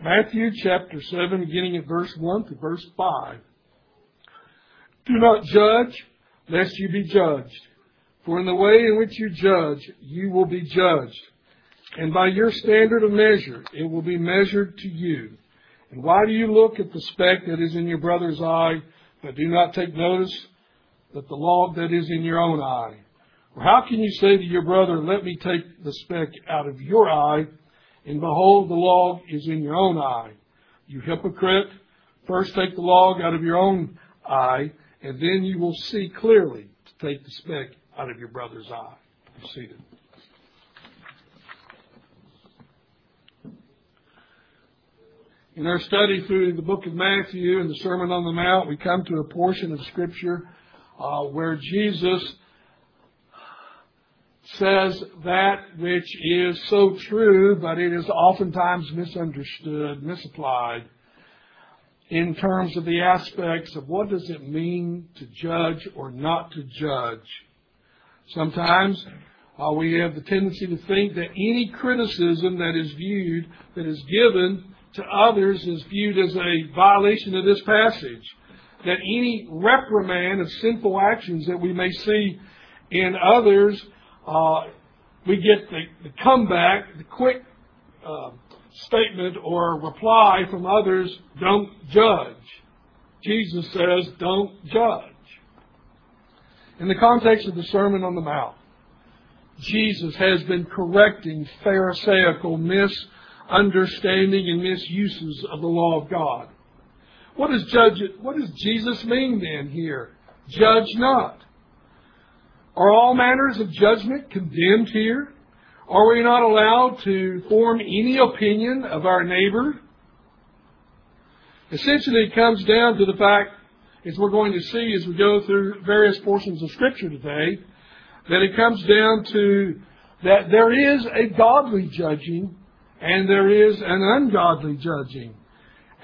Matthew chapter 7, beginning at verse 1 to verse 5. Do not judge, lest you be judged. For in the way in which you judge, you will be judged. And by your standard of measure, it will be measured to you. And why do you look at the speck that is in your brother's eye, but do not take notice that the log that is in your own eye? Or how can you say to your brother, let me take the speck out of your eye, and behold, the log is in your own eye? You hypocrite, first take the log out of your own eye, and then you will see clearly to take the speck out of your brother's eye. Seated. In our study through the book of Matthew and the Sermon on the Mount, we come to a portion of Scripture uh, where Jesus says that which is so true, but it is oftentimes misunderstood, misapplied in terms of the aspects of what does it mean to judge or not to judge. Sometimes uh, we have the tendency to think that any criticism that is viewed, that is given to others, is viewed as a violation of this passage. That any reprimand of sinful actions that we may see in others, uh, we get the, the comeback, the quick uh, statement or reply from others, don't judge. Jesus says, don't judge. In the context of the Sermon on the Mount, Jesus has been correcting Pharisaical misunderstanding and misuses of the law of God. What does judge what does Jesus mean then here? Judge not. Are all manners of judgment condemned here? Are we not allowed to form any opinion of our neighbor? Essentially, it comes down to the fact, as we're going to see as we go through various portions of Scripture today, that it comes down to that there is a godly judging and there is an ungodly judging.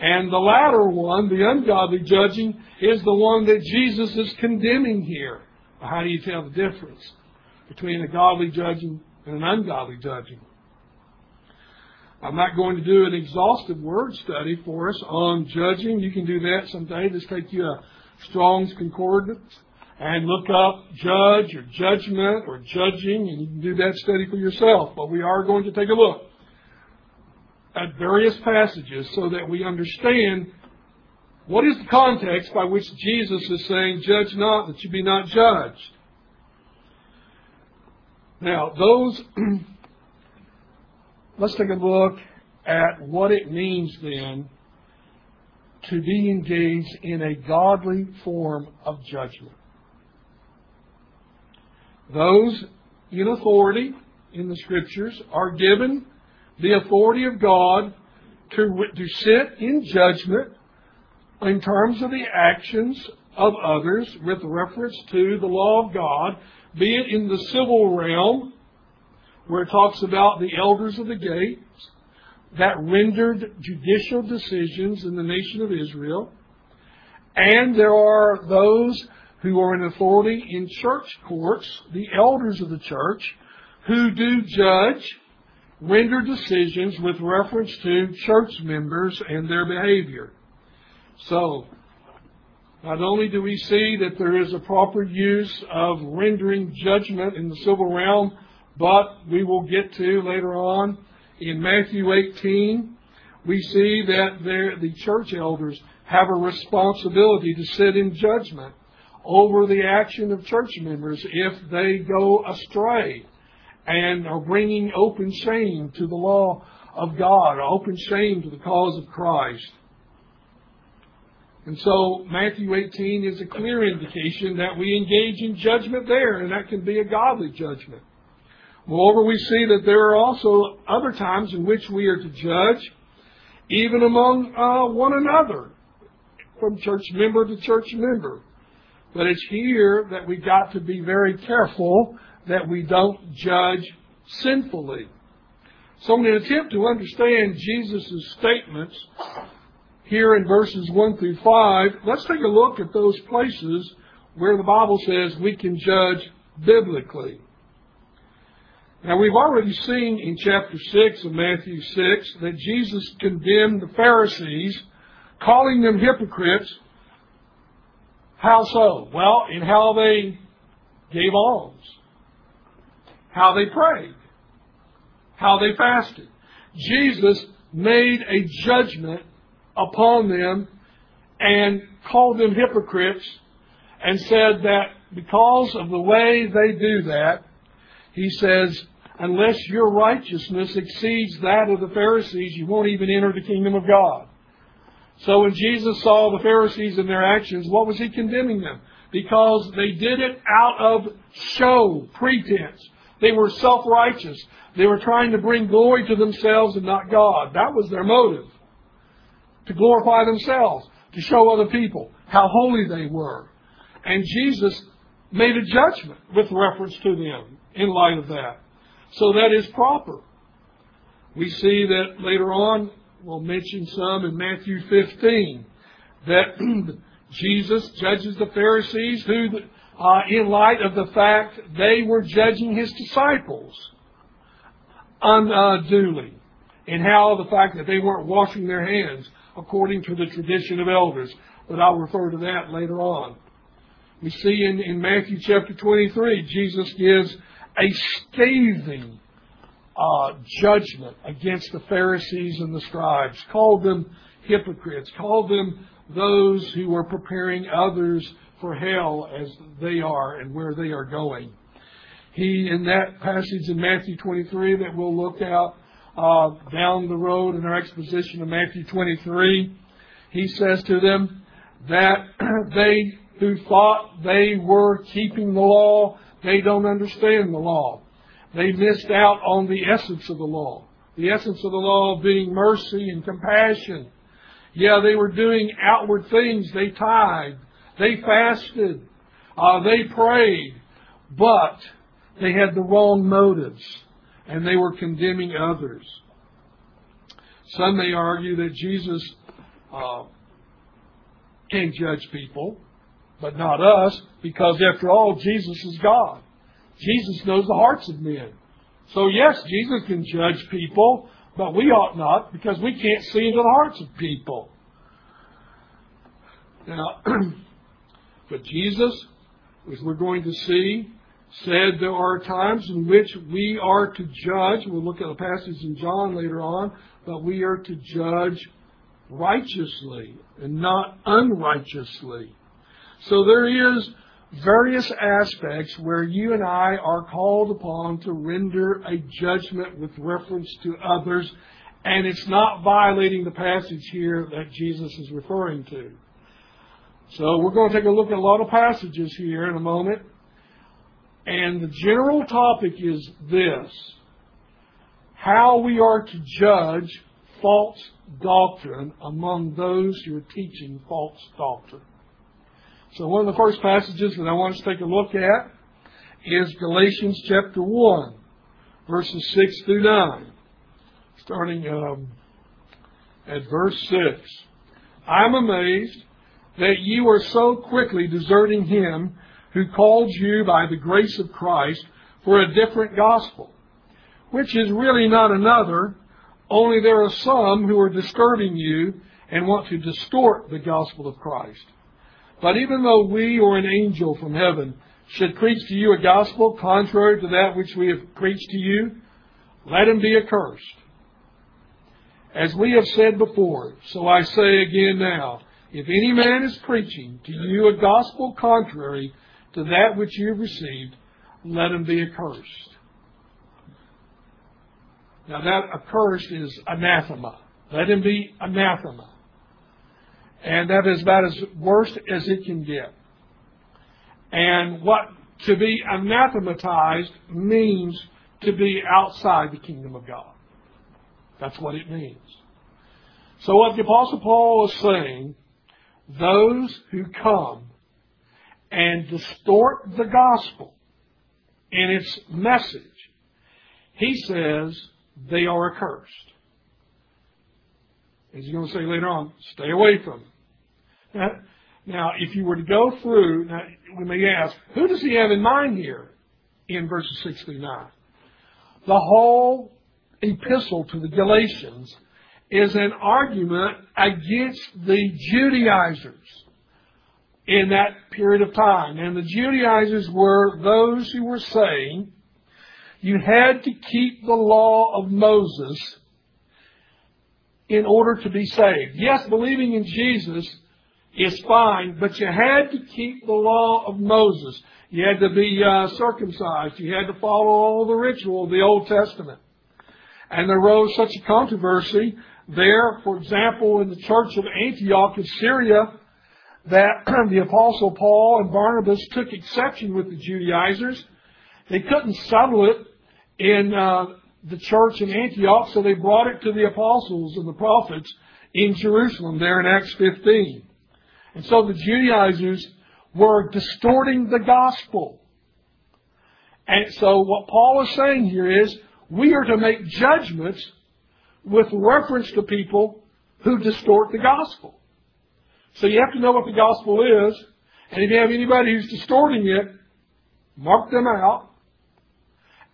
And the latter one, the ungodly judging, is the one that Jesus is condemning here. How do you tell the difference between a godly judging and an ungodly judging. I'm not going to do an exhaustive word study for us on judging. You can do that someday. Just take you a Strong's Concordance and look up judge or judgment or judging, and you can do that study for yourself. But we are going to take a look at various passages so that we understand what is the context by which Jesus is saying, Judge not that you be not judged. Now, those, let's take a look at what it means then to be engaged in a godly form of judgment. Those in authority in the scriptures are given the authority of God to, to sit in judgment in terms of the actions of others with reference to the law of God be it in the civil realm, where it talks about the elders of the gates that rendered judicial decisions in the nation of Israel, and there are those who are in authority in church courts, the elders of the church, who do judge, render decisions with reference to church members and their behavior. So, not only do we see that there is a proper use of rendering judgment in the civil realm, but we will get to later on in Matthew 18, we see that the church elders have a responsibility to sit in judgment over the action of church members if they go astray and are bringing open shame to the law of God, open shame to the cause of Christ. And so Matthew 18 is a clear indication that we engage in judgment there, and that can be a godly judgment. Moreover, we see that there are also other times in which we are to judge, even among uh, one another, from church member to church member. But it's here that we've got to be very careful that we don't judge sinfully. So in an attempt to understand Jesus' statements, here in verses 1 through 5, let's take a look at those places where the Bible says we can judge biblically. Now we've already seen in chapter 6 of Matthew 6 that Jesus condemned the Pharisees, calling them hypocrites. How so? Well, in how they gave alms, how they prayed, how they fasted. Jesus made a judgment upon them and called them hypocrites and said that because of the way they do that, he says, unless your righteousness exceeds that of the Pharisees, you won't even enter the kingdom of God. So when Jesus saw the Pharisees and their actions, what was he condemning them? Because they did it out of show, pretense. They were self-righteous. They were trying to bring glory to themselves and not God. That was their motive. To glorify themselves, to show other people how holy they were. And Jesus made a judgment with reference to them in light of that. So that is proper. We see that later on, we'll mention some in Matthew 15, that Jesus judges the Pharisees who, uh, in light of the fact they were judging his disciples unduly, and how the fact that they weren't washing their hands according to the tradition of elders. But I'll refer to that later on. We see in, in Matthew chapter 23, Jesus gives a scathing uh, judgment against the Pharisees and the scribes, called them hypocrites, called them those who were preparing others for hell as they are and where they are going. He, in that passage in Matthew 23 that we'll look at uh, down the road in our exposition of Matthew 23, he says to them that they who thought they were keeping the law they don't understand the law. They missed out on the essence of the law. The essence of the law being mercy and compassion. Yeah, they were doing outward things. They tithed. They fasted. Uh, they prayed. But they had the wrong motives. And they were condemning others. Some may argue that Jesus uh, can judge people but not us, because after all, Jesus is God. Jesus knows the hearts of men. So yes, Jesus can judge people, but we ought not, because we can't see into the hearts of people. Now, but Jesus, as we're going to see, said there are times in which we are to judge. We'll look at a passage in John later on, but we are to judge righteously and not unrighteously. So there is various aspects where you and I are called upon to render a judgment with reference to others, and it's not violating the passage here that Jesus is referring to. So we're going to take a look at a lot of passages here in a moment. And the general topic is this how we are to judge false doctrine among those who are teaching false doctrine. So one of the first passages that I want us to take a look at is Galatians chapter 1, verses 6 through 9, starting um, at verse 6. I'm amazed that you are so quickly deserting him who called you by the grace of Christ for a different gospel, which is really not another, only there are some who are disturbing you and want to distort the gospel of Christ. But even though we or an angel from heaven should preach to you a gospel contrary to that which we have preached to you, let him be accursed. As we have said before, so I say again now, if any man is preaching to you a gospel contrary to that which you have received, let him be accursed. Now that accursed is anathema. Let him be anathema. And that is about as worst as it can get. And what to be anathematized means to be outside the kingdom of God. That's what it means. So what the apostle Paul is saying, those who come and distort the gospel in its message, he says they are accursed. As he's going to say later on, stay away from them. Now, if you were to go through, now we may ask, who does he have in mind here in verses 6 through 9? the whole epistle to the Galatians is an argument against the Judaizers in that period of time. And the Judaizers were those who were saying you had to keep the law of Moses in order to be saved. Yes, believing in Jesus is fine, but you had to keep the law of Moses. You had to be uh, circumcised. You had to follow all the ritual of the Old Testament. And there arose such a controversy there, for example, in the church of Antioch in Syria, that the Apostle Paul and Barnabas took exception with the Judaizers. They couldn't settle it in uh, the church in Antioch, so they brought it to the apostles and the prophets in Jerusalem, there in Acts 15. And so the Judaizers were distorting the gospel. And so what Paul is saying here is we are to make judgments with reference to people who distort the gospel. So you have to know what the gospel is, and if you have anybody who's distorting it, mark them out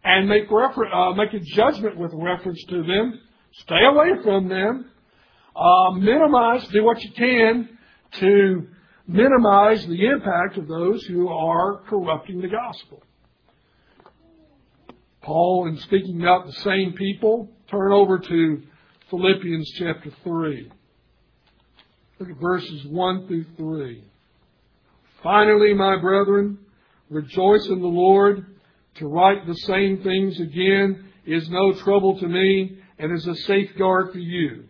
and make refer- uh, make a judgment with reference to them. Stay away from them. Uh, minimize, do what you can to minimize the impact of those who are corrupting the gospel. Paul, in speaking about the same people, turn over to Philippians chapter 3. Look at verses 1 through 3. Finally, my brethren, rejoice in the Lord. To write the same things again is no trouble to me and is a safeguard for you.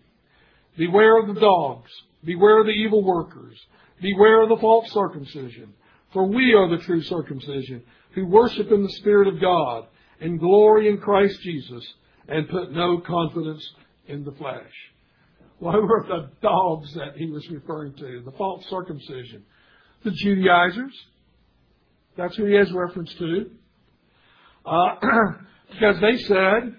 Beware of the dogs. Beware of the evil workers. Beware of the false circumcision. For we are the true circumcision, who worship in the Spirit of God, and glory in Christ Jesus, and put no confidence in the flesh. Who were the dogs that he was referring to? The false circumcision. The Judaizers. That's who he has reference to. Uh, because they said,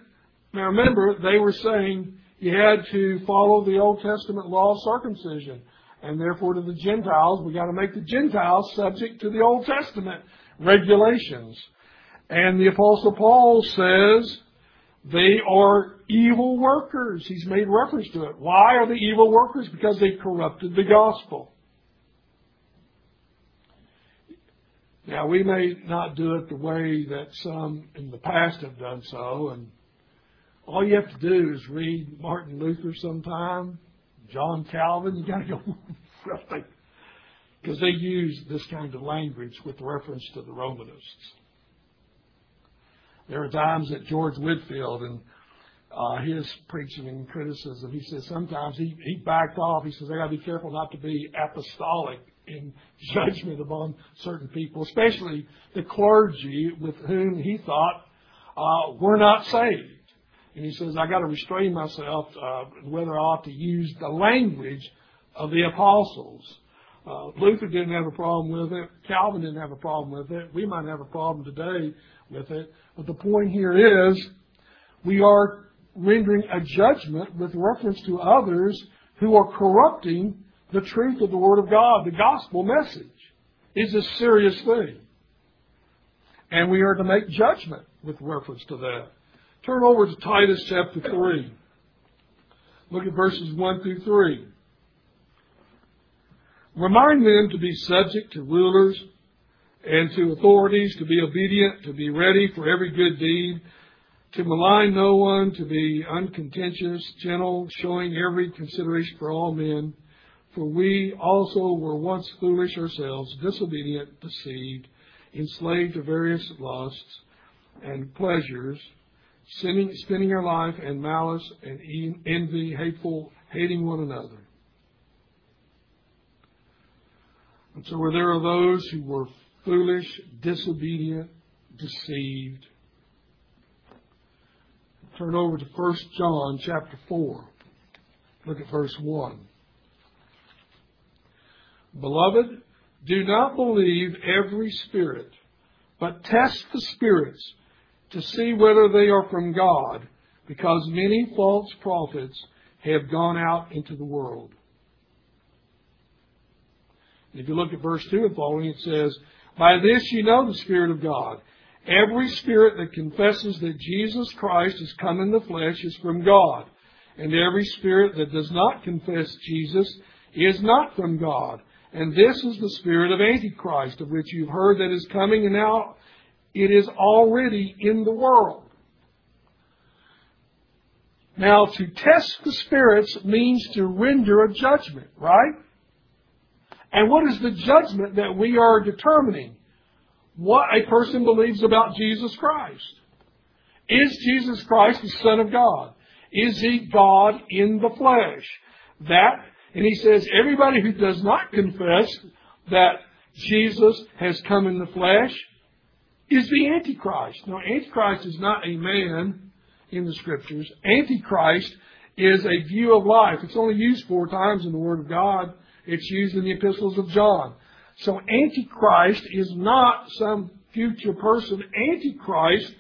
now remember, they were saying you had to follow the Old Testament law of circumcision. And therefore to the Gentiles, we gotta make the Gentiles subject to the Old Testament regulations. And the apostle Paul says they are evil workers. He's made reference to it. Why are they evil workers? Because they corrupted the gospel. Now, we may not do it the way that some in the past have done so, and all you have to do is read Martin Luther sometime, John Calvin, you gotta go, because they use this kind of language with reference to the Romanists. There are times that George Whitefield and uh, his preaching and criticism, he says sometimes he, he backed off. He says, I gotta be careful not to be apostolic in judgment upon certain people, especially the clergy with whom he thought uh, were not saved. And he says, I got to restrain myself uh, whether I ought to use the language of the apostles. Uh, Luther didn't have a problem with it. Calvin didn't have a problem with it. We might have a problem today with it. But the point here is we are rendering a judgment with reference to others who are corrupting the truth of the Word of God, the gospel message, is a serious thing. And we are to make judgment with reference to that. Turn over to Titus chapter 3. Look at verses 1 through 3. Remind them to be subject to rulers and to authorities, to be obedient, to be ready for every good deed, to malign no one, to be uncontentious, gentle, showing every consideration for all men for we also were once foolish ourselves, disobedient, deceived, enslaved to various lusts and pleasures, sinning, spending our life in malice and envy, hateful, hating one another. And so where there are those who were foolish, disobedient, deceived. Turn over to 1 John chapter 4. Look at verse 1. Beloved, do not believe every spirit, but test the spirits to see whether they are from God, because many false prophets have gone out into the world. If you look at verse 2 and following, it says, By this you know the Spirit of God. Every spirit that confesses that Jesus Christ has come in the flesh is from God. And every spirit that does not confess Jesus is not from God. And this is the spirit of Antichrist, of which you've heard that is coming, and now it is already in the world. Now, to test the spirits means to render a judgment, right? And what is the judgment that we are determining? What a person believes about Jesus Christ. Is Jesus Christ the Son of God? Is he God in the flesh? That, and he says, everybody who does not confess that Jesus has come in the flesh is the Antichrist. Now, Antichrist is not a man in the Scriptures. Antichrist is a view of life. It's only used four times in the Word of God. It's used in the epistles of John. So Antichrist is not some future person. Antichrist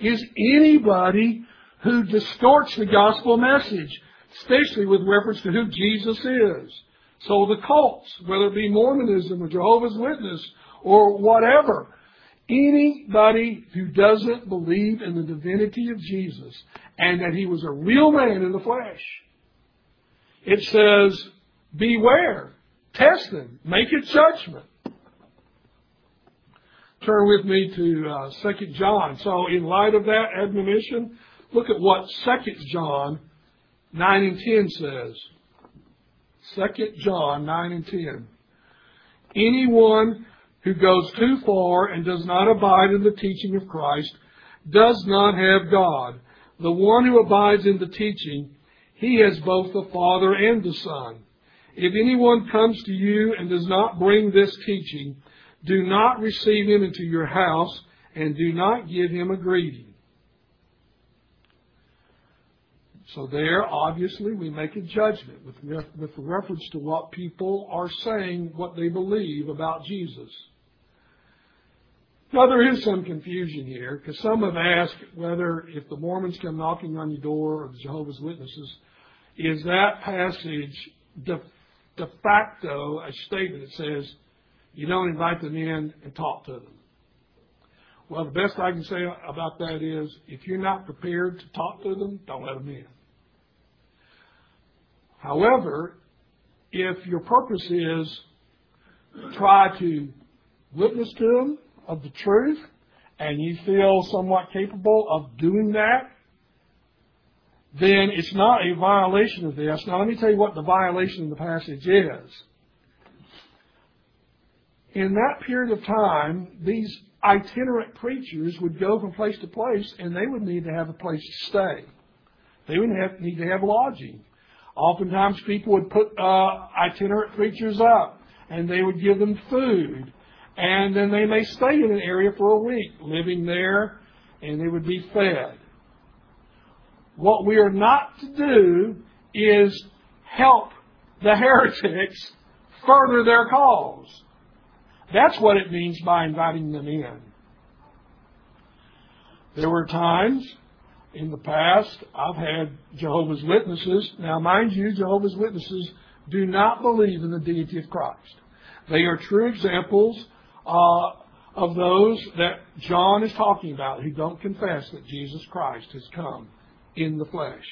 is anybody who distorts the gospel message, especially with reference to who Jesus is. So the cults, whether it be Mormonism or Jehovah's Witness or whatever, anybody who doesn't believe in the divinity of Jesus and that he was a real man in the flesh, it says, beware, test him, make a judgment. Turn with me to uh, 2 John. So in light of that admonition, Look at what 2 John 9 and 10 says. 2 John 9 and 10. Anyone who goes too far and does not abide in the teaching of Christ does not have God. The one who abides in the teaching, he has both the Father and the Son. If anyone comes to you and does not bring this teaching, do not receive him into your house and do not give him a greeting. So there, obviously, we make a judgment with, with reference to what people are saying, what they believe about Jesus. Now, there is some confusion here, because some have asked whether if the Mormons come knocking on your door, or the Jehovah's Witnesses, is that passage de, facto a statement that says you don't invite them in and talk to them? Well, the best I can say about that is if you're not prepared to talk to them, don't let them in. However, if your purpose is try to witness to them of the truth, and you feel somewhat capable of doing that, then it's not a violation of this. Now, let me tell you what the violation of the passage is. In that period of time, these itinerant preachers would go from place to place, and they would need to have a place to stay. They would have, need to have lodging. Oftentimes people would put uh, itinerant preachers up and they would give them food. And then they may stay in an area for a week, living there, and they would be fed. What we are not to do is help the heretics further their cause. That's what it means by inviting them in. There were times in the past, I've had Jehovah's Witnesses. Now, mind you, Jehovah's Witnesses do not believe in the deity of Christ. They are true examples uh, of those that John is talking about who don't confess that Jesus Christ has come in the flesh.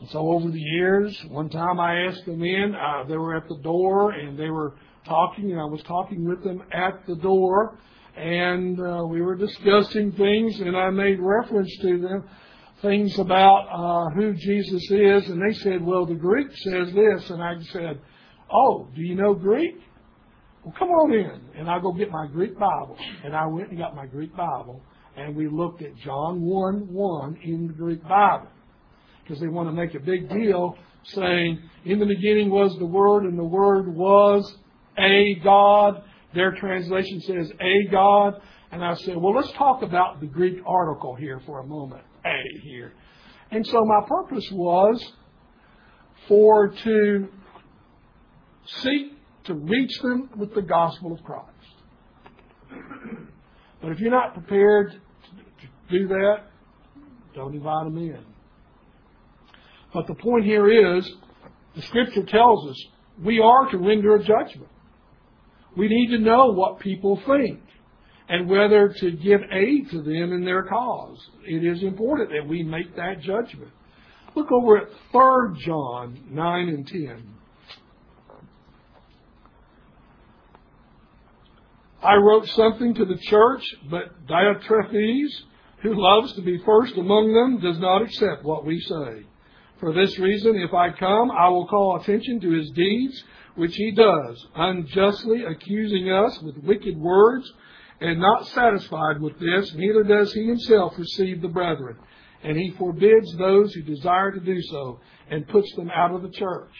And so over the years, one time I asked them in, uh, they were at the door and they were talking, and I was talking with them at the door and uh, we were discussing things, and I made reference to them things about uh, who Jesus is, and they said, "Well, the Greek says this," and I said, "Oh, do you know Greek?" Well, come on in, and I'll go get my Greek Bible, and I went and got my Greek Bible, and we looked at John one one in the Greek Bible because they want to make a big deal saying, "In the beginning was the Word, and the Word was a God." Their translation says a God. And I said, well, let's talk about the Greek article here for a moment. A here. And so my purpose was for to seek to reach them with the gospel of Christ. But if you're not prepared do that, don't invite them in. But the point here is, the scripture tells us we are to render a judgment. We need to know what people think. and whether to give aid to them in their cause. It is important that we make that judgment. Look over at 3 John 9 and 10. I wrote something to the church, but Diotrephes, who loves to be first among them, does not accept what we say. For this reason, if I come, I will call attention to his deeds, which he does, unjustly accusing us with wicked words, and not satisfied with this, neither does he himself receive the brethren. And he forbids those who desire to do so, and puts them out of the church.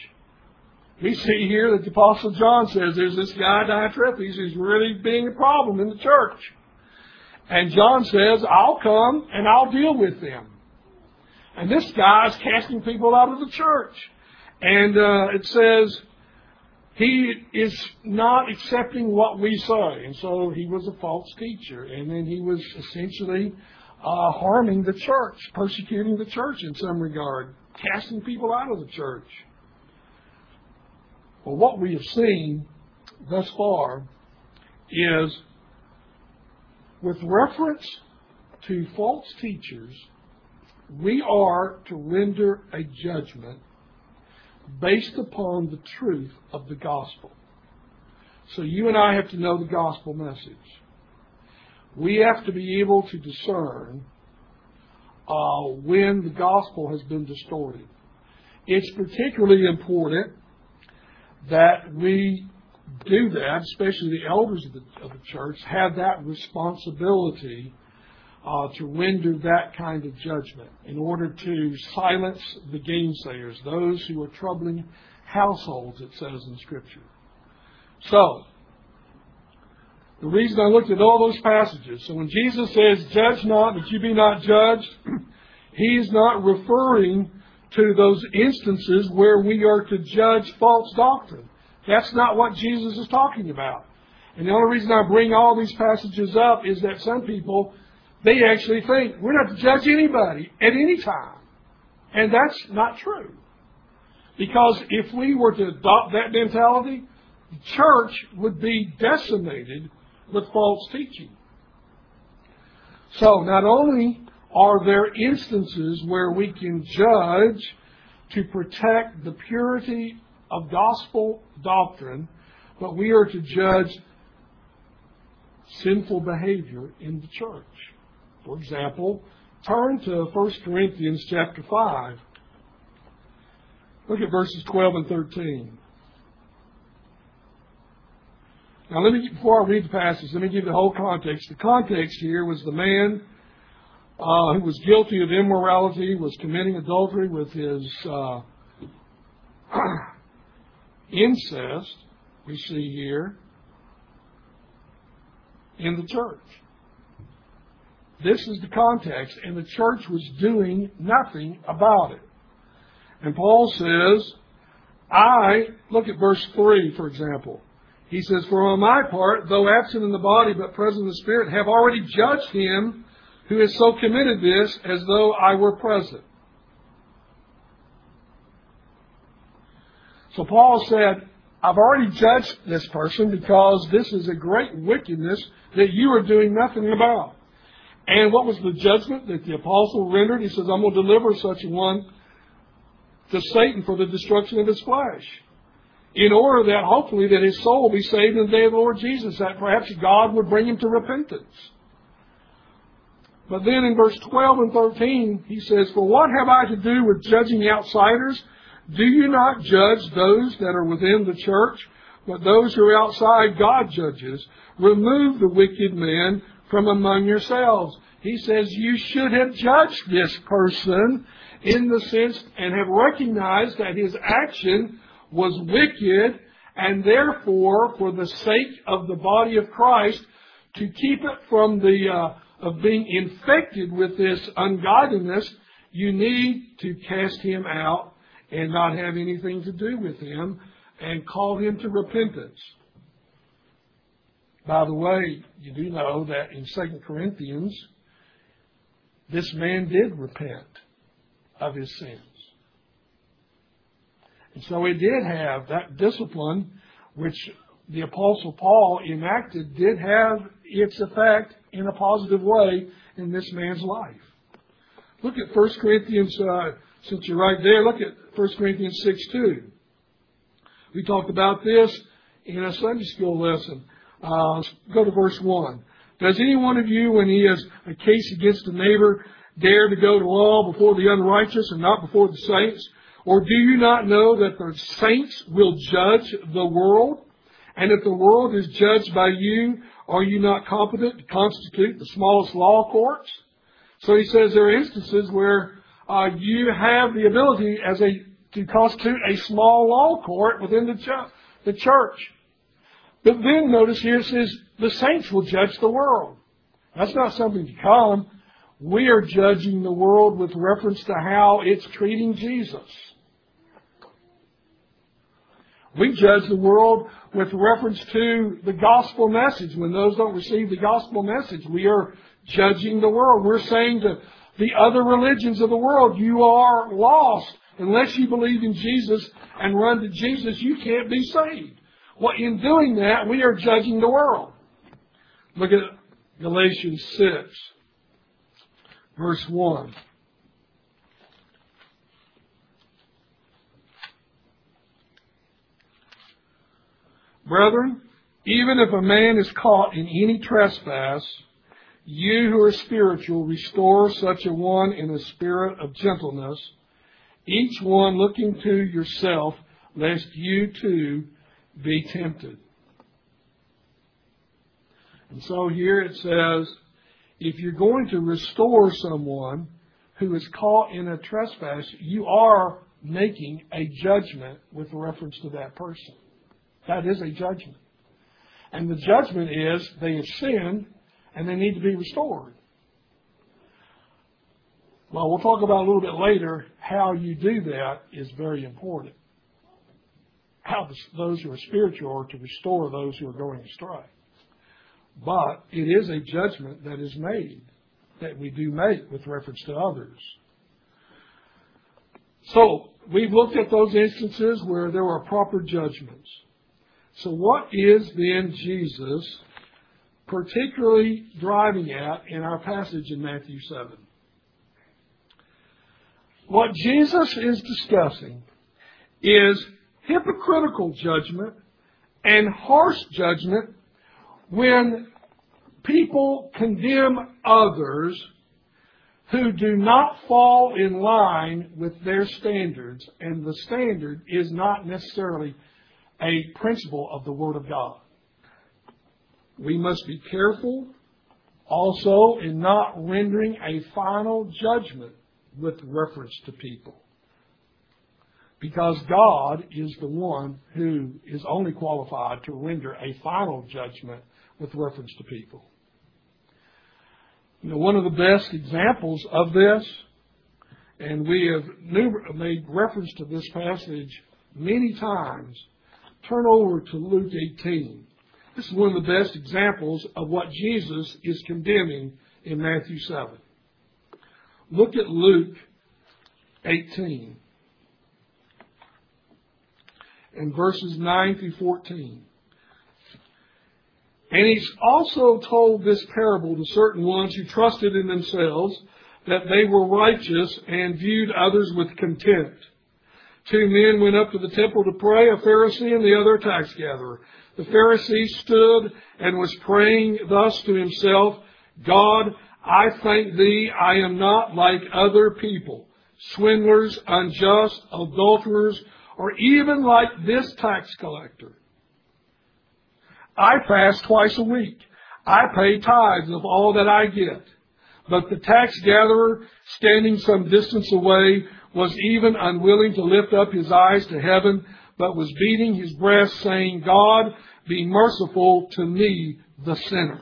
We see here that the Apostle John says there's this guy Diotrephes who's really being a problem in the church. And John says, I'll come and I'll deal with them. And this guy is casting people out of the church. And uh, it says, he is not accepting what we say. And so he was a false teacher. And then he was essentially uh, harming the church, persecuting the church in some regard, casting people out of the church. Well, what we have seen thus far is with reference to false teachers, we are to render a judgment based upon the truth of the gospel. So you and I have to know the gospel message. We have to be able to discern uh, when the gospel has been distorted. It's particularly important that we do that, especially the elders of the, of the church, have that responsibility uh, to render that kind of judgment in order to silence the gainsayers, those who are troubling households, it says in Scripture. So, the reason I looked at all those passages, so when Jesus says, Judge not that you be not judged, he's not referring to those instances where we are to judge false doctrine. That's not what Jesus is talking about. And the only reason I bring all these passages up is that some people, they actually think we're not to judge anybody at any time. And that's not true. Because if we were to adopt that mentality, the church would be decimated with false teaching. So not only are there instances where we can judge to protect the purity of gospel doctrine, but we are to judge sinful behavior in the church. For example, turn to 1 Corinthians chapter 5. Look at verses 12 and 13. Now, let me, before I read the passage, let me give you the whole context. The context here was the man uh, who was guilty of immorality, was committing adultery with his uh, incest, we see here, in the church. This is the context, and the church was doing nothing about it. And Paul says, I, look at verse 3, for example. He says, For on my part, though absent in the body but present in the spirit, have already judged him who has so committed this as though I were present. So Paul said, I've already judged this person because this is a great wickedness that you are doing nothing about. And what was the judgment that the apostle rendered? He says, I'm going to deliver such a one to Satan for the destruction of his flesh. In order that hopefully that his soul will be saved in the day of the Lord Jesus, that perhaps God would bring him to repentance. But then in verse 12 and 13, he says, For what have I to do with judging outsiders? Do you not judge those that are within the church? But those who are outside, God judges. Remove the wicked man from among yourselves. He says you should have judged this person in the sense and have recognized that his action was wicked and therefore for the sake of the body of Christ to keep it from the uh, of being infected with this ungodliness, you need to cast him out and not have anything to do with him and call him to repentance. By the way, you do know that in 2 Corinthians, this man did repent of his sins. And so it did have that discipline which the Apostle Paul enacted did have its effect in a positive way in this man's life. Look at 1 Corinthians, uh, since you're right there, look at 1 Corinthians 6 2. We talked about this in a Sunday school lesson. Uh, go to verse 1. Does any one of you, when he has a case against a neighbor, dare to go to law before the unrighteous and not before the saints? Or do you not know that the saints will judge the world? And if the world is judged by you, are you not competent to constitute the smallest law courts? So he says there are instances where uh, you have the ability as a to constitute a small law court within the, ch- the church. But then notice here it says the saints will judge the world. That's not something to come. We are judging the world with reference to how it's treating Jesus. We judge the world with reference to the gospel message. When those don't receive the gospel message, we are judging the world. We're saying to the other religions of the world, you are lost. Unless you believe in Jesus and run to Jesus, you can't be saved. Well, in doing that, we are judging the world. Look at Galatians 6, verse 1. Brethren, even if a man is caught in any trespass, you who are spiritual restore such a one in a spirit of gentleness, each one looking to yourself, lest you too be tempted. And so here it says, if you're going to restore someone who is caught in a trespass, you are making a judgment with reference to that person. That is a judgment. And the judgment is they have sinned and they need to be restored. Well, we'll talk about a little bit later how you do that is very important. How those who are spiritual are to restore those who are going astray. But it is a judgment that is made, that we do make with reference to others. So, we've looked at those instances where there were proper judgments. So what is then Jesus particularly driving at in our passage in Matthew 7? What Jesus is discussing is hypocritical judgment and harsh judgment when people condemn others who do not fall in line with their standards, and the standard is not necessarily a principle of the Word of God. We must be careful also in not rendering a final judgment with reference to people. Because God is the one who is only qualified to render a final judgment with reference to people. You know, one of the best examples of this, and we have made reference to this passage many times, Turn over to Luke 18. This is one of the best examples of what Jesus is condemning in Matthew 7. Look at Luke 18 and verses 9 through 14. And he's also told this parable to certain ones who trusted in themselves that they were righteous and viewed others with contempt. Two men went up to the temple to pray, a Pharisee and the other a tax gatherer. The Pharisee stood and was praying thus to himself, God, I thank thee I am not like other people, swindlers, unjust, adulterers, or even like this tax collector. I fast twice a week. I pay tithes of all that I get. But the tax gatherer, standing some distance away, was even unwilling to lift up his eyes to heaven, but was beating his breast, saying, God, be merciful to me, the sinner.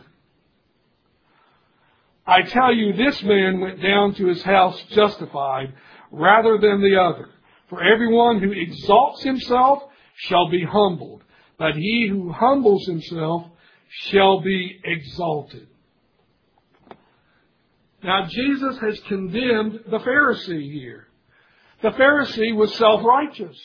I tell you, this man went down to his house justified rather than the other. For everyone who exalts himself shall be humbled, but he who humbles himself shall be exalted. Now, Jesus has condemned the Pharisee here. The Pharisee was self-righteous.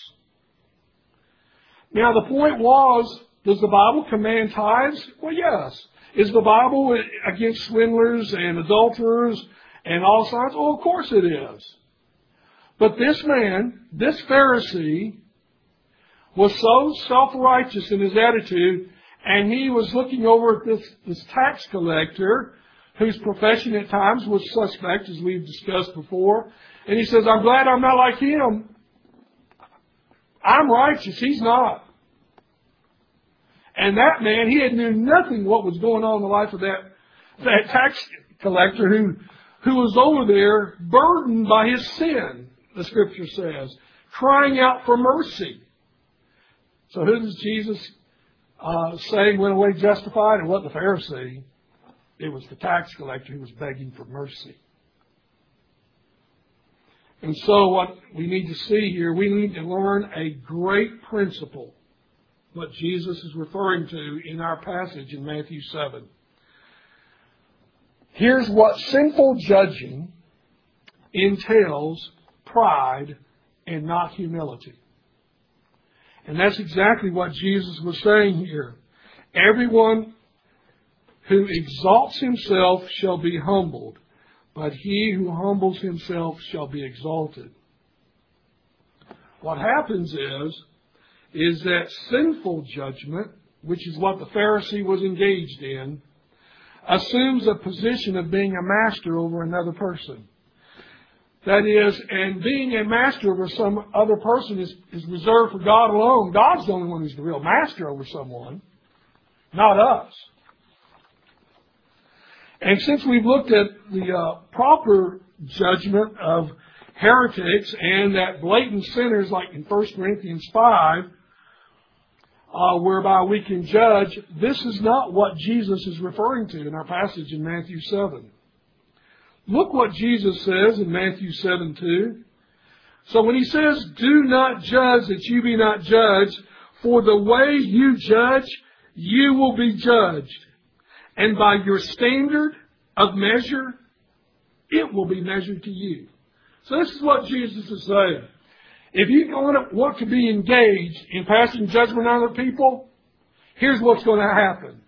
Now the point was Does the Bible command tithes? Well, yes. Is the Bible against swindlers and adulterers and all sorts? Well, of course it is. But this man, this Pharisee, was so self-righteous in his attitude, and he was looking over at this, this tax collector, whose profession at times was suspect, as we've discussed before, and he says, I'm glad I'm not like him. I'm righteous, he's not. And that man, he had knew nothing what was going on in the life of that, that tax collector who, who was over there burdened by his sin, the scripture says, crying out for mercy. So who does Jesus uh, say went away justified? It wasn't the Pharisee. It was the tax collector who was begging for mercy. And so what we need to see here, we need to learn a great principle, what Jesus is referring to in our passage in Matthew 7. Here's what sinful judging entails pride and not humility. And that's exactly what Jesus was saying here. Everyone who exalts himself shall be humbled, but he who humbles himself shall be exalted. What happens is, is that sinful judgment, which is what the Pharisee was engaged in, assumes a position of being a master over another person. That is, and being a master over some other person is, is reserved for God alone. God's the only one who's the real master over someone, not us. And since we've looked at the uh, proper judgment of heretics and that blatant sinners, like in 1 Corinthians 5, uh, whereby we can judge, this is not what Jesus is referring to in our passage in Matthew 7. Look what Jesus says in Matthew 7 2. So when he says, Do not judge that you be not judged, for the way you judge, you will be judged. And by your standard of measure, it will be measured to you. So this is what Jesus is saying. If you want to be engaged in passing judgment on other people, here's what's going to happen.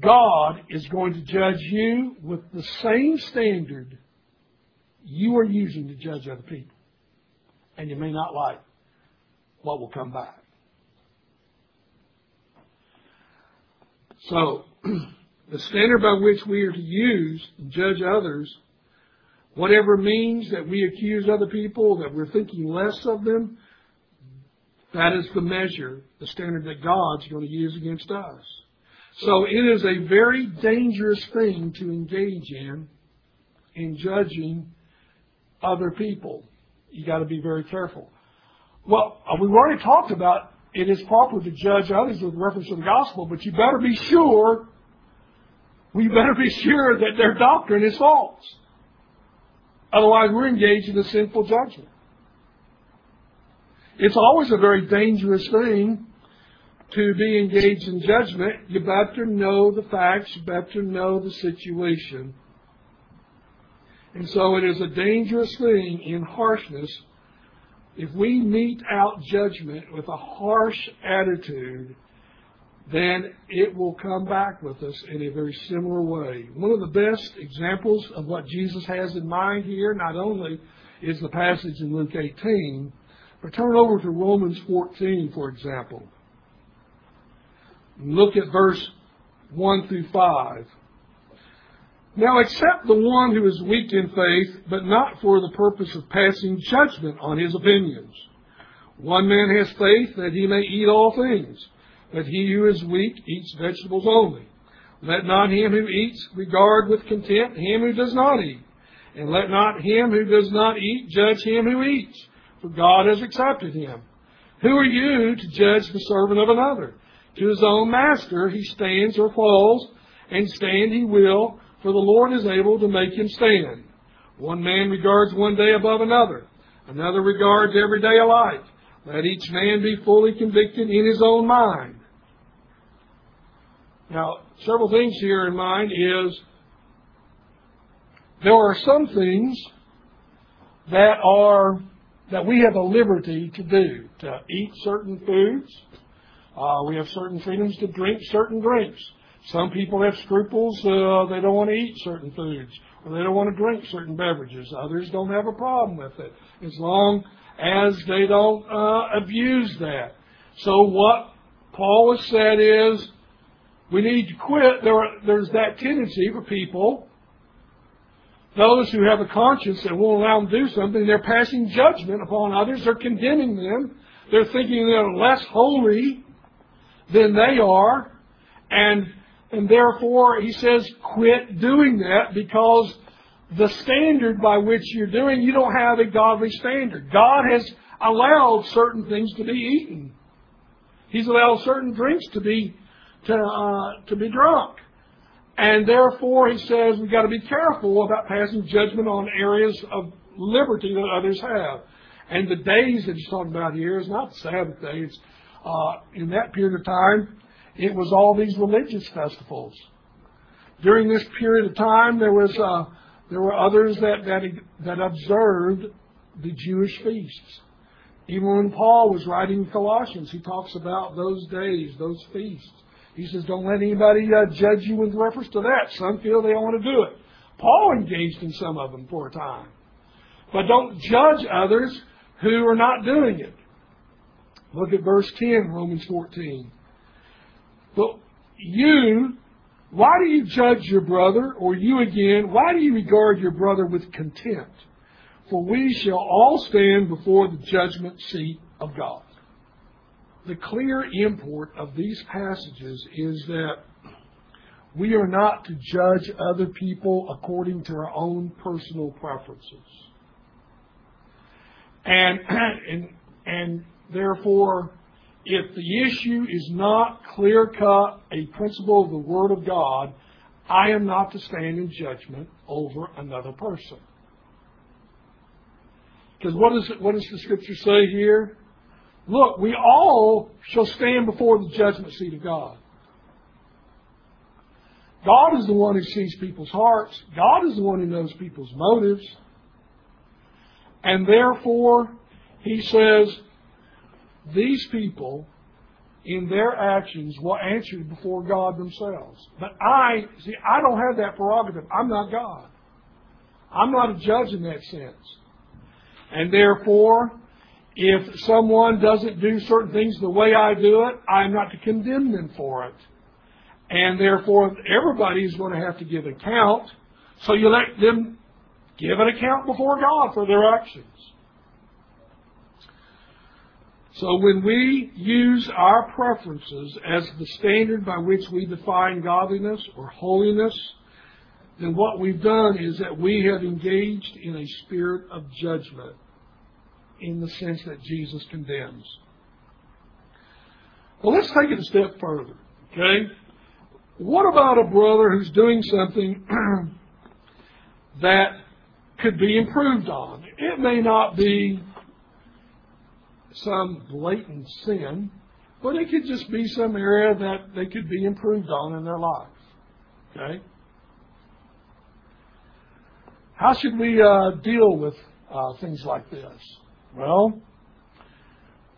God is going to judge you with the same standard you are using to judge other people. And you may not like what will come back. So, the standard by which we are to use and judge others, whatever means that we accuse other people, that we're thinking less of them, that is the measure, the standard that God's going to use against us. So it is a very dangerous thing to engage in, in judging other people. You got to be very careful. Well, uh, we've already talked about it is proper to judge others with reference to the gospel, but you better be sure, we better be sure that their doctrine is false. Otherwise, we're engaged in a sinful judgment. It's always a very dangerous thing to be engaged in judgment, you better know the facts, you better know the situation. And so it is a dangerous thing in harshness. If we mete out judgment with a harsh attitude, then it will come back with us in a very similar way. One of the best examples of what Jesus has in mind here not only is the passage in Luke 18, but turn over to Romans 14, for example. Look at verse 1 through 5. Now accept the one who is weak in faith, but not for the purpose of passing judgment on his opinions. One man has faith that he may eat all things, but he who is weak eats vegetables only. Let not him who eats regard with contempt him who does not eat. And let not him who does not eat judge him who eats, for God has accepted him. Who are you to judge the servant of another? to his own master, he stands or falls, and stand he will, for the Lord is able to make him stand. One man regards one day above another, another regards every day alike. Let each man be fully convicted in his own mind. Now, several things here in mind is there are some things that are that we have a liberty to do, to eat certain foods, Uh, we have certain freedoms to drink certain drinks. Some people have scruples. Uh, they don't want to eat certain foods or they don't want to drink certain beverages. Others don't have a problem with it as long as they don't uh, abuse that. So what Paul has said is we need to quit. There are, there's that tendency for people, those who have a conscience that won't allow them to do something, they're passing judgment upon others. They're condemning them. They're thinking they're less holy than they are. And, and therefore, he says, quit doing that because the standard by which you're doing, you don't have a godly standard. God has allowed certain things to be eaten. He's allowed certain drinks to be to uh, to be drunk, and therefore he says we've got to be careful about passing judgment on areas of liberty that others have. And the days that he's talking about here is not Sabbath days. Uh, in that period of time, it was all these religious festivals. During this period of time, there was uh, there were others that that that observed the Jewish feasts. Even when Paul was writing Colossians, he talks about those days, those feasts. He says, don't let anybody uh, judge you with reference to that. Some feel they want to do it. Paul engaged in some of them for a time. But don't judge others who are not doing it. Look at verse 10, Romans 14. But you, why do you judge your brother, or you again, why do you regard your brother with contempt? For we shall all stand before the judgment seat of God. The clear import of these passages is that we are not to judge other people according to our own personal preferences. And, and, and therefore, if the issue is not clear cut a principle of the Word of God, I am not to stand in judgment over another person. Because what, is what does the Scripture say here? Look, we all shall stand before the judgment seat of God. God is the one who sees people's hearts. God is the one who knows people's motives. And therefore, he says, these people, in their actions, will answer before God themselves. But I, see, I don't have that prerogative. I'm not God. I'm not a judge in that sense. And therefore, if someone doesn't do certain things the way I do it, I'm not to condemn them for it. And therefore, everybody is going to have to give account. So you let them give an account before God for their actions. So when we use our preferences as the standard by which we define godliness or holiness, then what we've done is that we have engaged in a spirit of judgment in the sense that Jesus condemns. Well, let's take it a step further, okay? What about a brother who's doing something that could be improved on? It may not be some blatant sin, but it could just be some area that they could be improved on in their life. Okay? How should we uh, deal with uh, things like this? Well,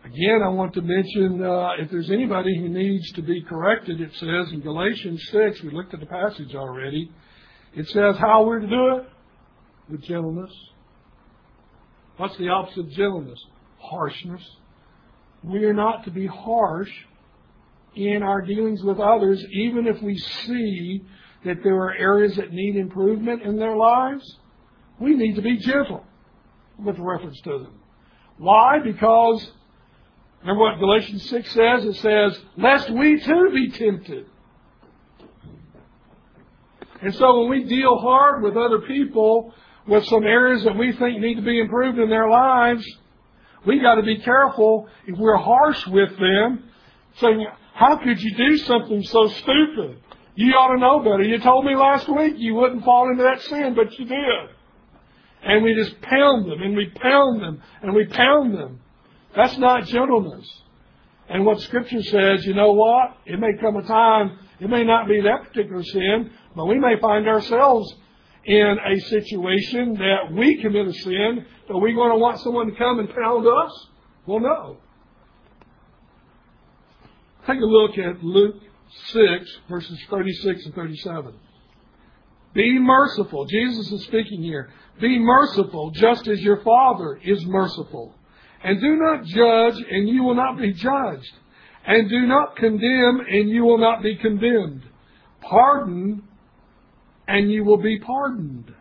again, I want to mention uh, if there's anybody who needs to be corrected, it says in Galatians 6, we looked at the passage already, it says how we're to do it with gentleness. What's the opposite of gentleness? Harshness. We are not to be harsh in our dealings with others, even if we see that there are areas that need improvement in their lives. We need to be gentle with reference to them. Why? Because, remember what Galatians 6 says? It says, lest we too be tempted. And so when we deal hard with other people with some areas that we think need to be improved in their lives, we got to be careful if we're harsh with them, saying, how could you do something so stupid? You ought to know better. You told me last week you wouldn't fall into that sin, but you did. And we just pound them and we pound them and we pound them. That's not gentleness. And what Scripture says, you know what? It may come a time, it may not be that particular sin, but we may find ourselves in a situation that we commit a sin, are we going to want someone to come and pound us? Well, no. Take a look at Luke 6, verses 36 and 37. Be merciful. Jesus is speaking here. Be merciful just as your Father is merciful. And do not judge, and you will not be judged. And do not condemn, and you will not be condemned. Pardon, and you will be pardoned.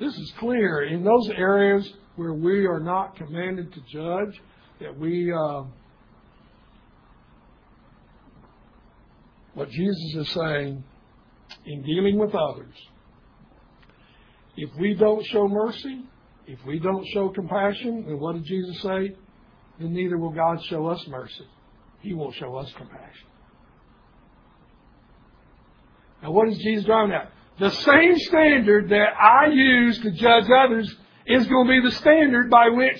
This is clear. In those areas where we are not commanded to judge, that we, uh, what Jesus is saying in dealing with others, if we don't show mercy, if we don't show compassion, then what did Jesus say? Then neither will God show us mercy. He won't show us compassion. Now, what is Jesus driving at? The same standard that I use to judge others is going to be the standard by which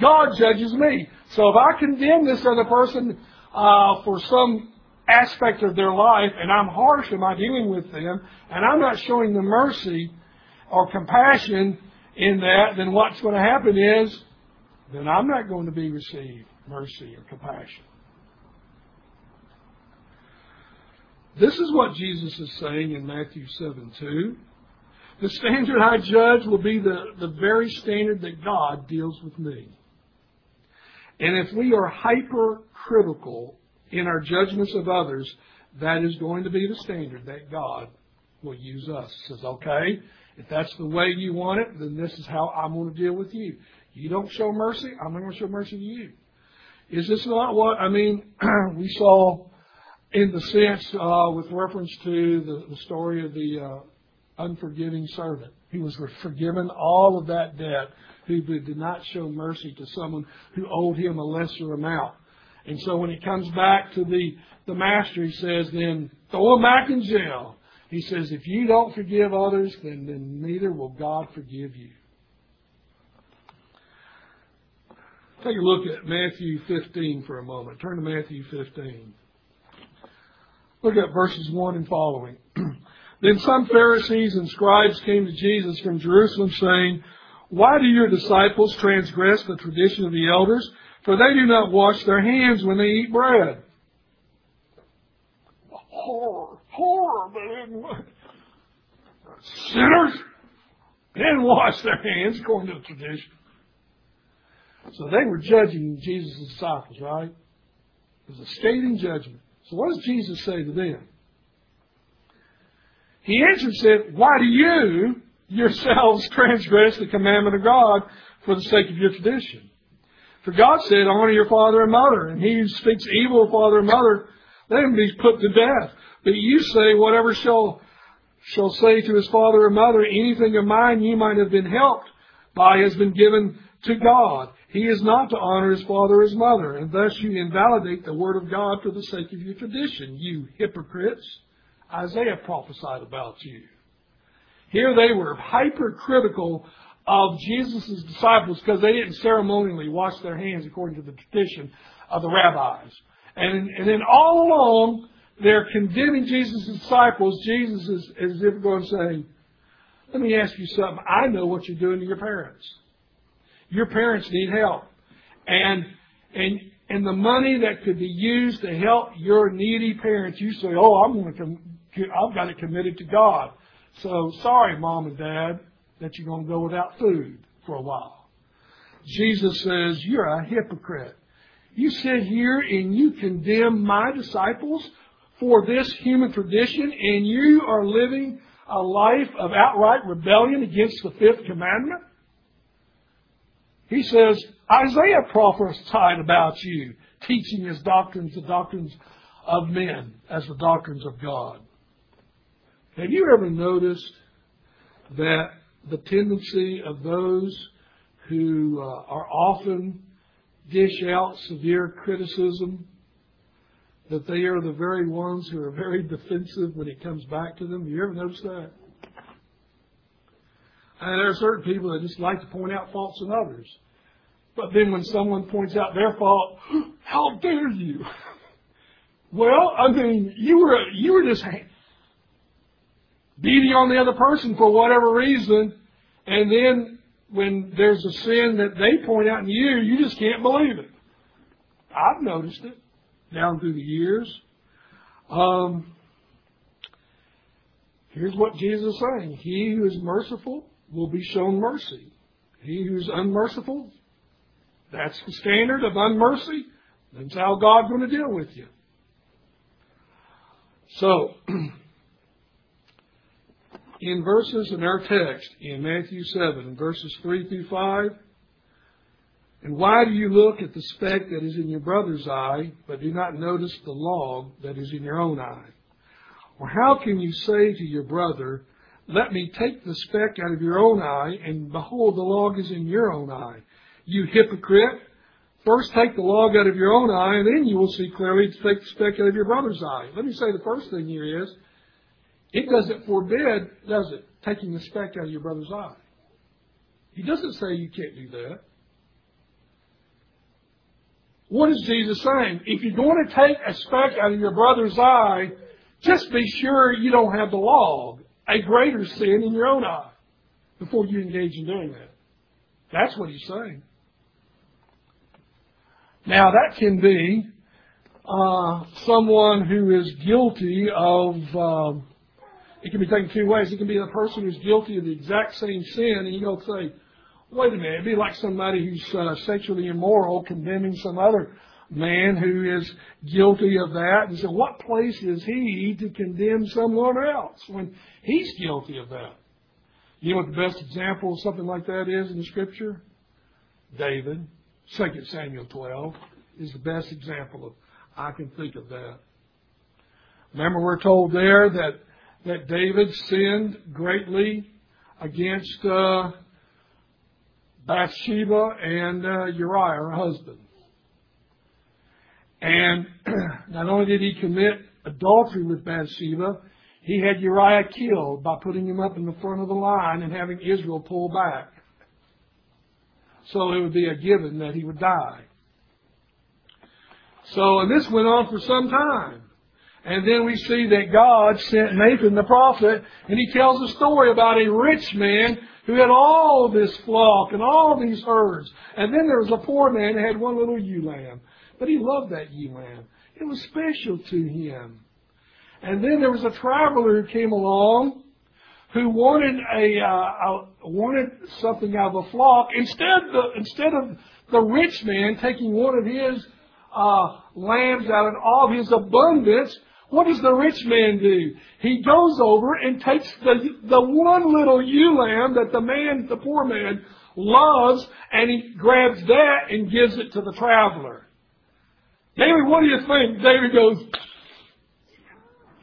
God judges me. So if I condemn this other person uh, for some aspect of their life and I'm harsh in my dealing with them and I'm not showing them mercy or compassion in that, then what's going to happen is then I'm not going to be received mercy or compassion. This is what Jesus is saying in Matthew 7 2. The standard I judge will be the, the very standard that God deals with me. And if we are hypercritical in our judgments of others, that is going to be the standard that God will use us. He says, okay, if that's the way you want it, then this is how I'm going to deal with you. You don't show mercy, I'm going to show mercy to you. Is this not what, I mean, we saw in the sense uh, with reference to the, the story of the uh, unforgiving servant. He was forgiven all of that debt who did not show mercy to someone who owed him a lesser amount. And so when he comes back to the, the master, he says, then throw him back in jail. He says, if you don't forgive others, then, then neither will God forgive you. Take a look at Matthew 15 for a moment. Turn to Matthew 15. Look at verses 1 and following. then some Pharisees and scribes came to Jesus from Jerusalem saying, Why do your disciples transgress the tradition of the elders? For they do not wash their hands when they eat bread. Horror, horror, man. Sinners didn't wash their hands according to the tradition. So they were judging Jesus' disciples, right? It was a scathing judgment. So what does Jesus say to them? He answered and said, Why do you yourselves transgress the commandment of God for the sake of your tradition? For God said, Honor your father and mother, and he who speaks evil of father and mother, let him be put to death. But you say, Whatever shall shall say to his father or mother, anything of mine you might have been helped by has been given to God. He is not to honor his father or his mother, and thus you invalidate the word of God for the sake of your tradition, you hypocrites. Isaiah prophesied about you. Here they were hypercritical of Jesus' disciples because they didn't ceremonially wash their hands according to the tradition of the rabbis. And, and then all along, they're condemning Jesus' disciples. Jesus is as if going saying, let me ask you something. I know what you're doing to your parents. Your parents need help. And, and, and the money that could be used to help your needy parents, you say, oh, I'm going to, com- I've got it committed to God. So sorry, mom and dad, that you're going to go without food for a while. Jesus says, you're a hypocrite. You sit here and you condemn my disciples for this human tradition and you are living a life of outright rebellion against the fifth commandment? He says, Isaiah prophesied about you, teaching his doctrines the doctrines of men as the doctrines of God. Have you ever noticed that the tendency of those who uh, are often dish out severe criticism that they are the very ones who are very defensive when it comes back to them? Have You ever notice that? And there are certain people that just like to point out faults in others. But then when someone points out their fault, how dare you? Well, I mean, you were you were just beating on the other person for whatever reason, and then when there's a sin that they point out in you, you just can't believe it. I've noticed it down through the years. Um, here's what Jesus is saying He who is merciful will be shown mercy. He who's unmerciful, that's the standard of unmercy. That's how God's going to deal with you. So, in verses in our text in Matthew 7, verses 3 through 5, and why do you look at the speck that is in your brother's eye, but do not notice the log that is in your own eye? Or how can you say to your brother, Let me take the speck out of your own eye, and behold, the log is in your own eye? You hypocrite! First take the log out of your own eye, and then you will see clearly to take the speck out of your brother's eye. Let me say the first thing here is, it doesn't forbid, does it, taking the speck out of your brother's eye. He doesn't say you can't do that. What is Jesus saying? If you're going to take a speck out of your brother's eye, just be sure you don't have the log, a greater sin in your own eye, before you engage in doing that. That's what he's saying. Now that can be uh, someone who is guilty of. Uh, it can be taken two ways. It can be the person who's guilty of the exact same sin, and you go say, wait a minute, it'd be like somebody who's uh, sexually immoral condemning some other man who is guilty of that and say, what place is he to condemn someone else when he's guilty of that? You know what the best example of something like that is in the scripture? David. 2 Samuel 12 is the best example of, I can think of that. Remember we're told there that, that David sinned greatly against, uh, Bathsheba and uh, Uriah, her husband. And not only did he commit adultery with Bathsheba, he had Uriah killed by putting him up in the front of the line and having Israel pull back. So it would be a given that he would die. So, and this went on for some time. And then we see that God sent Nathan the prophet, and he tells a story about a rich man who had all this flock and all these herds. And then there was a poor man who had one little ewe lamb. But he loved that ewe lamb. It was special to him. And then there was a traveler who came along who wanted a, uh, wanted something out of the flock. Instead, the, instead of the rich man taking one of his uh, lambs out of all his abundance, what does the rich man do? He goes over and takes the, the one little ewe lamb that the man, the poor man, loves, and he grabs that and gives it to the traveler. David, what do you think? David goes,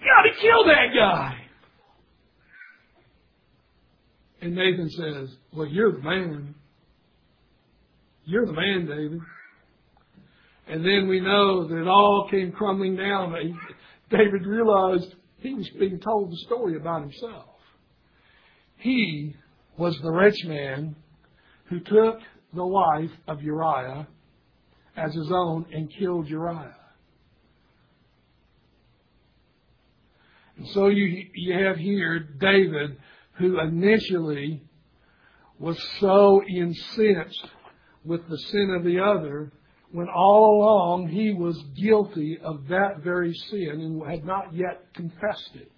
gotta kill that guy. And Nathan says, well, you're the man. You're the man, David. And then we know that it all came crumbling down. David realized he was being told the story about himself. He was the rich man who took the wife of Uriah as his own and killed Uriah. And so you, you have here David who initially was so incensed with the sin of the other when all along he was guilty of that very sin and had not yet confessed it.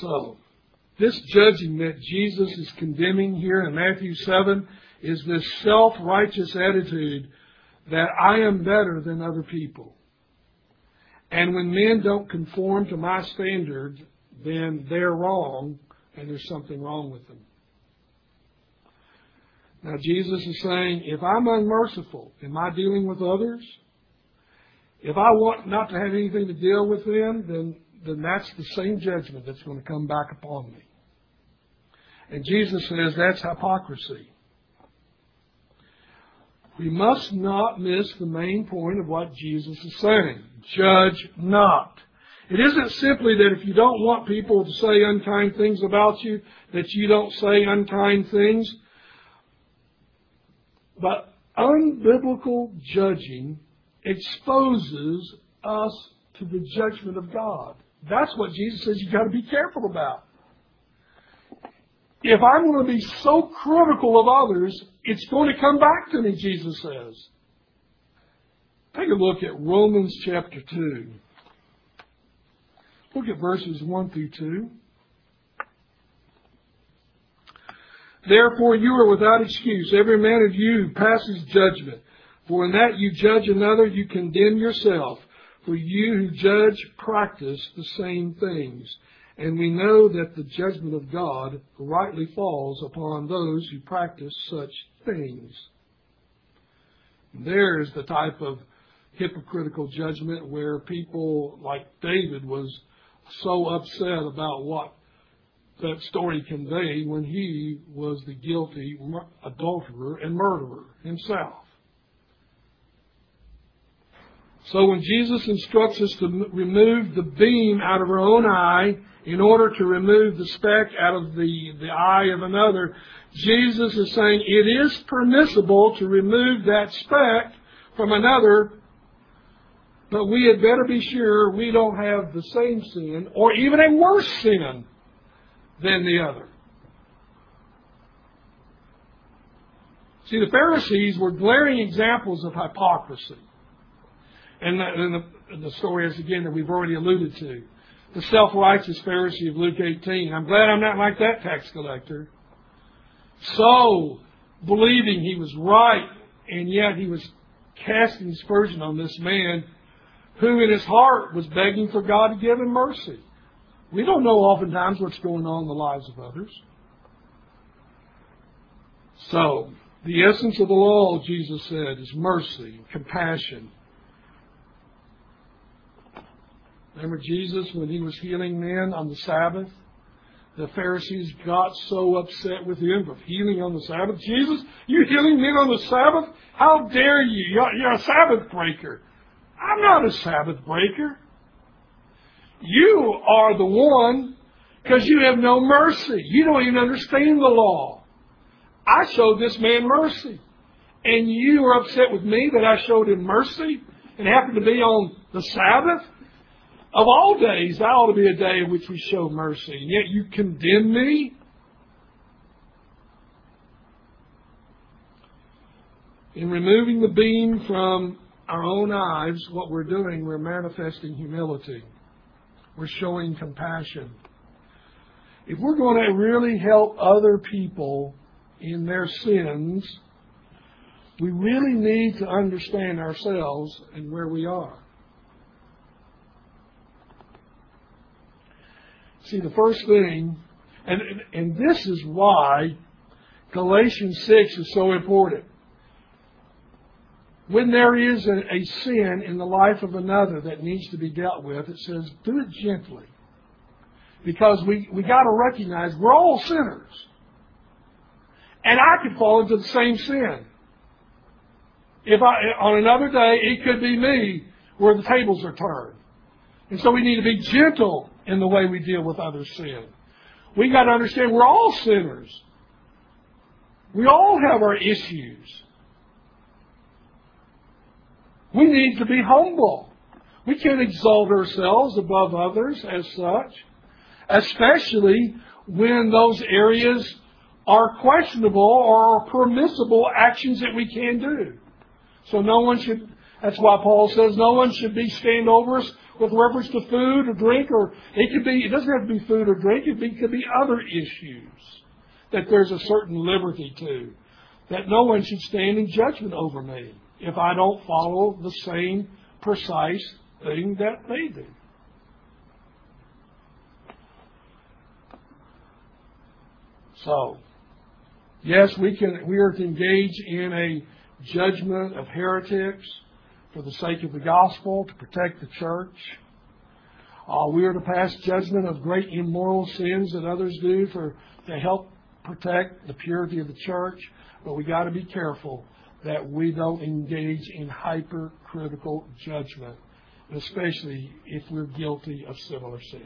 So, this judging that Jesus is condemning here in Matthew 7 is this self righteous attitude that I am better than other people. And when men don't conform to my standards, then they're wrong and there's something wrong with them. Now, Jesus is saying, if I'm unmerciful in my dealing with others, if I want not to have anything to deal with them, then, then that's the same judgment that's going to come back upon me. And Jesus says that's hypocrisy. We must not miss the main point of what Jesus is saying. Judge not. It isn't simply that if you don't want people to say unkind things about you, that you don't say unkind things. But unbiblical judging exposes us to the judgment of God. That's what Jesus says you've got to be careful about. If I'm going to be so critical of others, it's going to come back to me, Jesus says. Take a look at Romans chapter 2. Look at verses 1 through 2. Therefore you are without excuse, every man of you who passes judgment. For in that you judge another, you condemn yourself. For you who judge practice the same things. And we know that the judgment of God rightly falls upon those who practice such things. There's the type of hypocritical judgment where people like David was so upset about what that story conveyed when he was the guilty adulterer and murderer himself. So when Jesus instructs us to remove the beam out of our own eye in order to remove the speck out of the, the eye of another, Jesus is saying it is permissible to remove that speck from another, but we had better be sure we don't have the same sin or even a worse sin than the other. See, the Pharisees were glaring examples of hypocrisy. And the, and the, the story is again that we've already alluded to. The self-righteous Pharisee of Luke 18. I'm glad I'm not like that tax collector. So, believing he was right, and yet he was casting aspersion on this man who in his heart was begging for God to give him mercy. We don't know oftentimes what's going on in the lives of others. So, the essence of the law, Jesus said, is mercy, compassion, Remember Jesus when he was healing men on the Sabbath? The Pharisees got so upset with him for healing on the Sabbath. Jesus, you're healing men on the Sabbath? How dare you? You're, you're a Sabbath breaker. I'm not a Sabbath breaker. You are the one because you have no mercy. You don't even understand the law. I showed this man mercy. And you are upset with me that I showed him mercy and happened to be on the Sabbath? Of all days, that ought to be a day in which we show mercy. And yet you condemn me? In removing the beam from our own eyes, what we're doing, we're manifesting humility. We're showing compassion. If we're going to really help other people in their sins, we really need to understand ourselves and where we are. See, the first thing, and, and this is why Galatians 6 is so important. When there is a, a sin in the life of another that needs to be dealt with, it says, do it gently. Because we, we got to recognize we're all sinners. And I could fall into the same sin. If I, on another day, it could be me where the tables are turned. And so we need to be gentle in the way we deal with other sin. We got to understand we're all sinners. We all have our issues. We need to be humble. We can't exalt ourselves above others as such, especially when those areas are questionable or permissible actions that we can do. So no one should, that's why Paul says no one should be standovers with reference to food or drink, or it could be, it doesn't have to be food or drink, it, could be other issues that there's a certain liberty to. That no one should stand in judgment over me if I don't follow the same precise thing that they do. So, yes, we can, we are to engage in a judgment of heretics for the sake of the gospel, to protect the church. Uh, we are to pass judgment of great immoral sins that others do for to help protect the purity of the church. But we got to be careful that we don't engage in hypercritical judgment, especially if we're guilty of similar sins.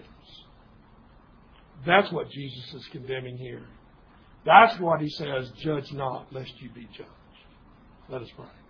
That's what Jesus is condemning here. That's what he says, judge not, lest you be judged. Let us pray.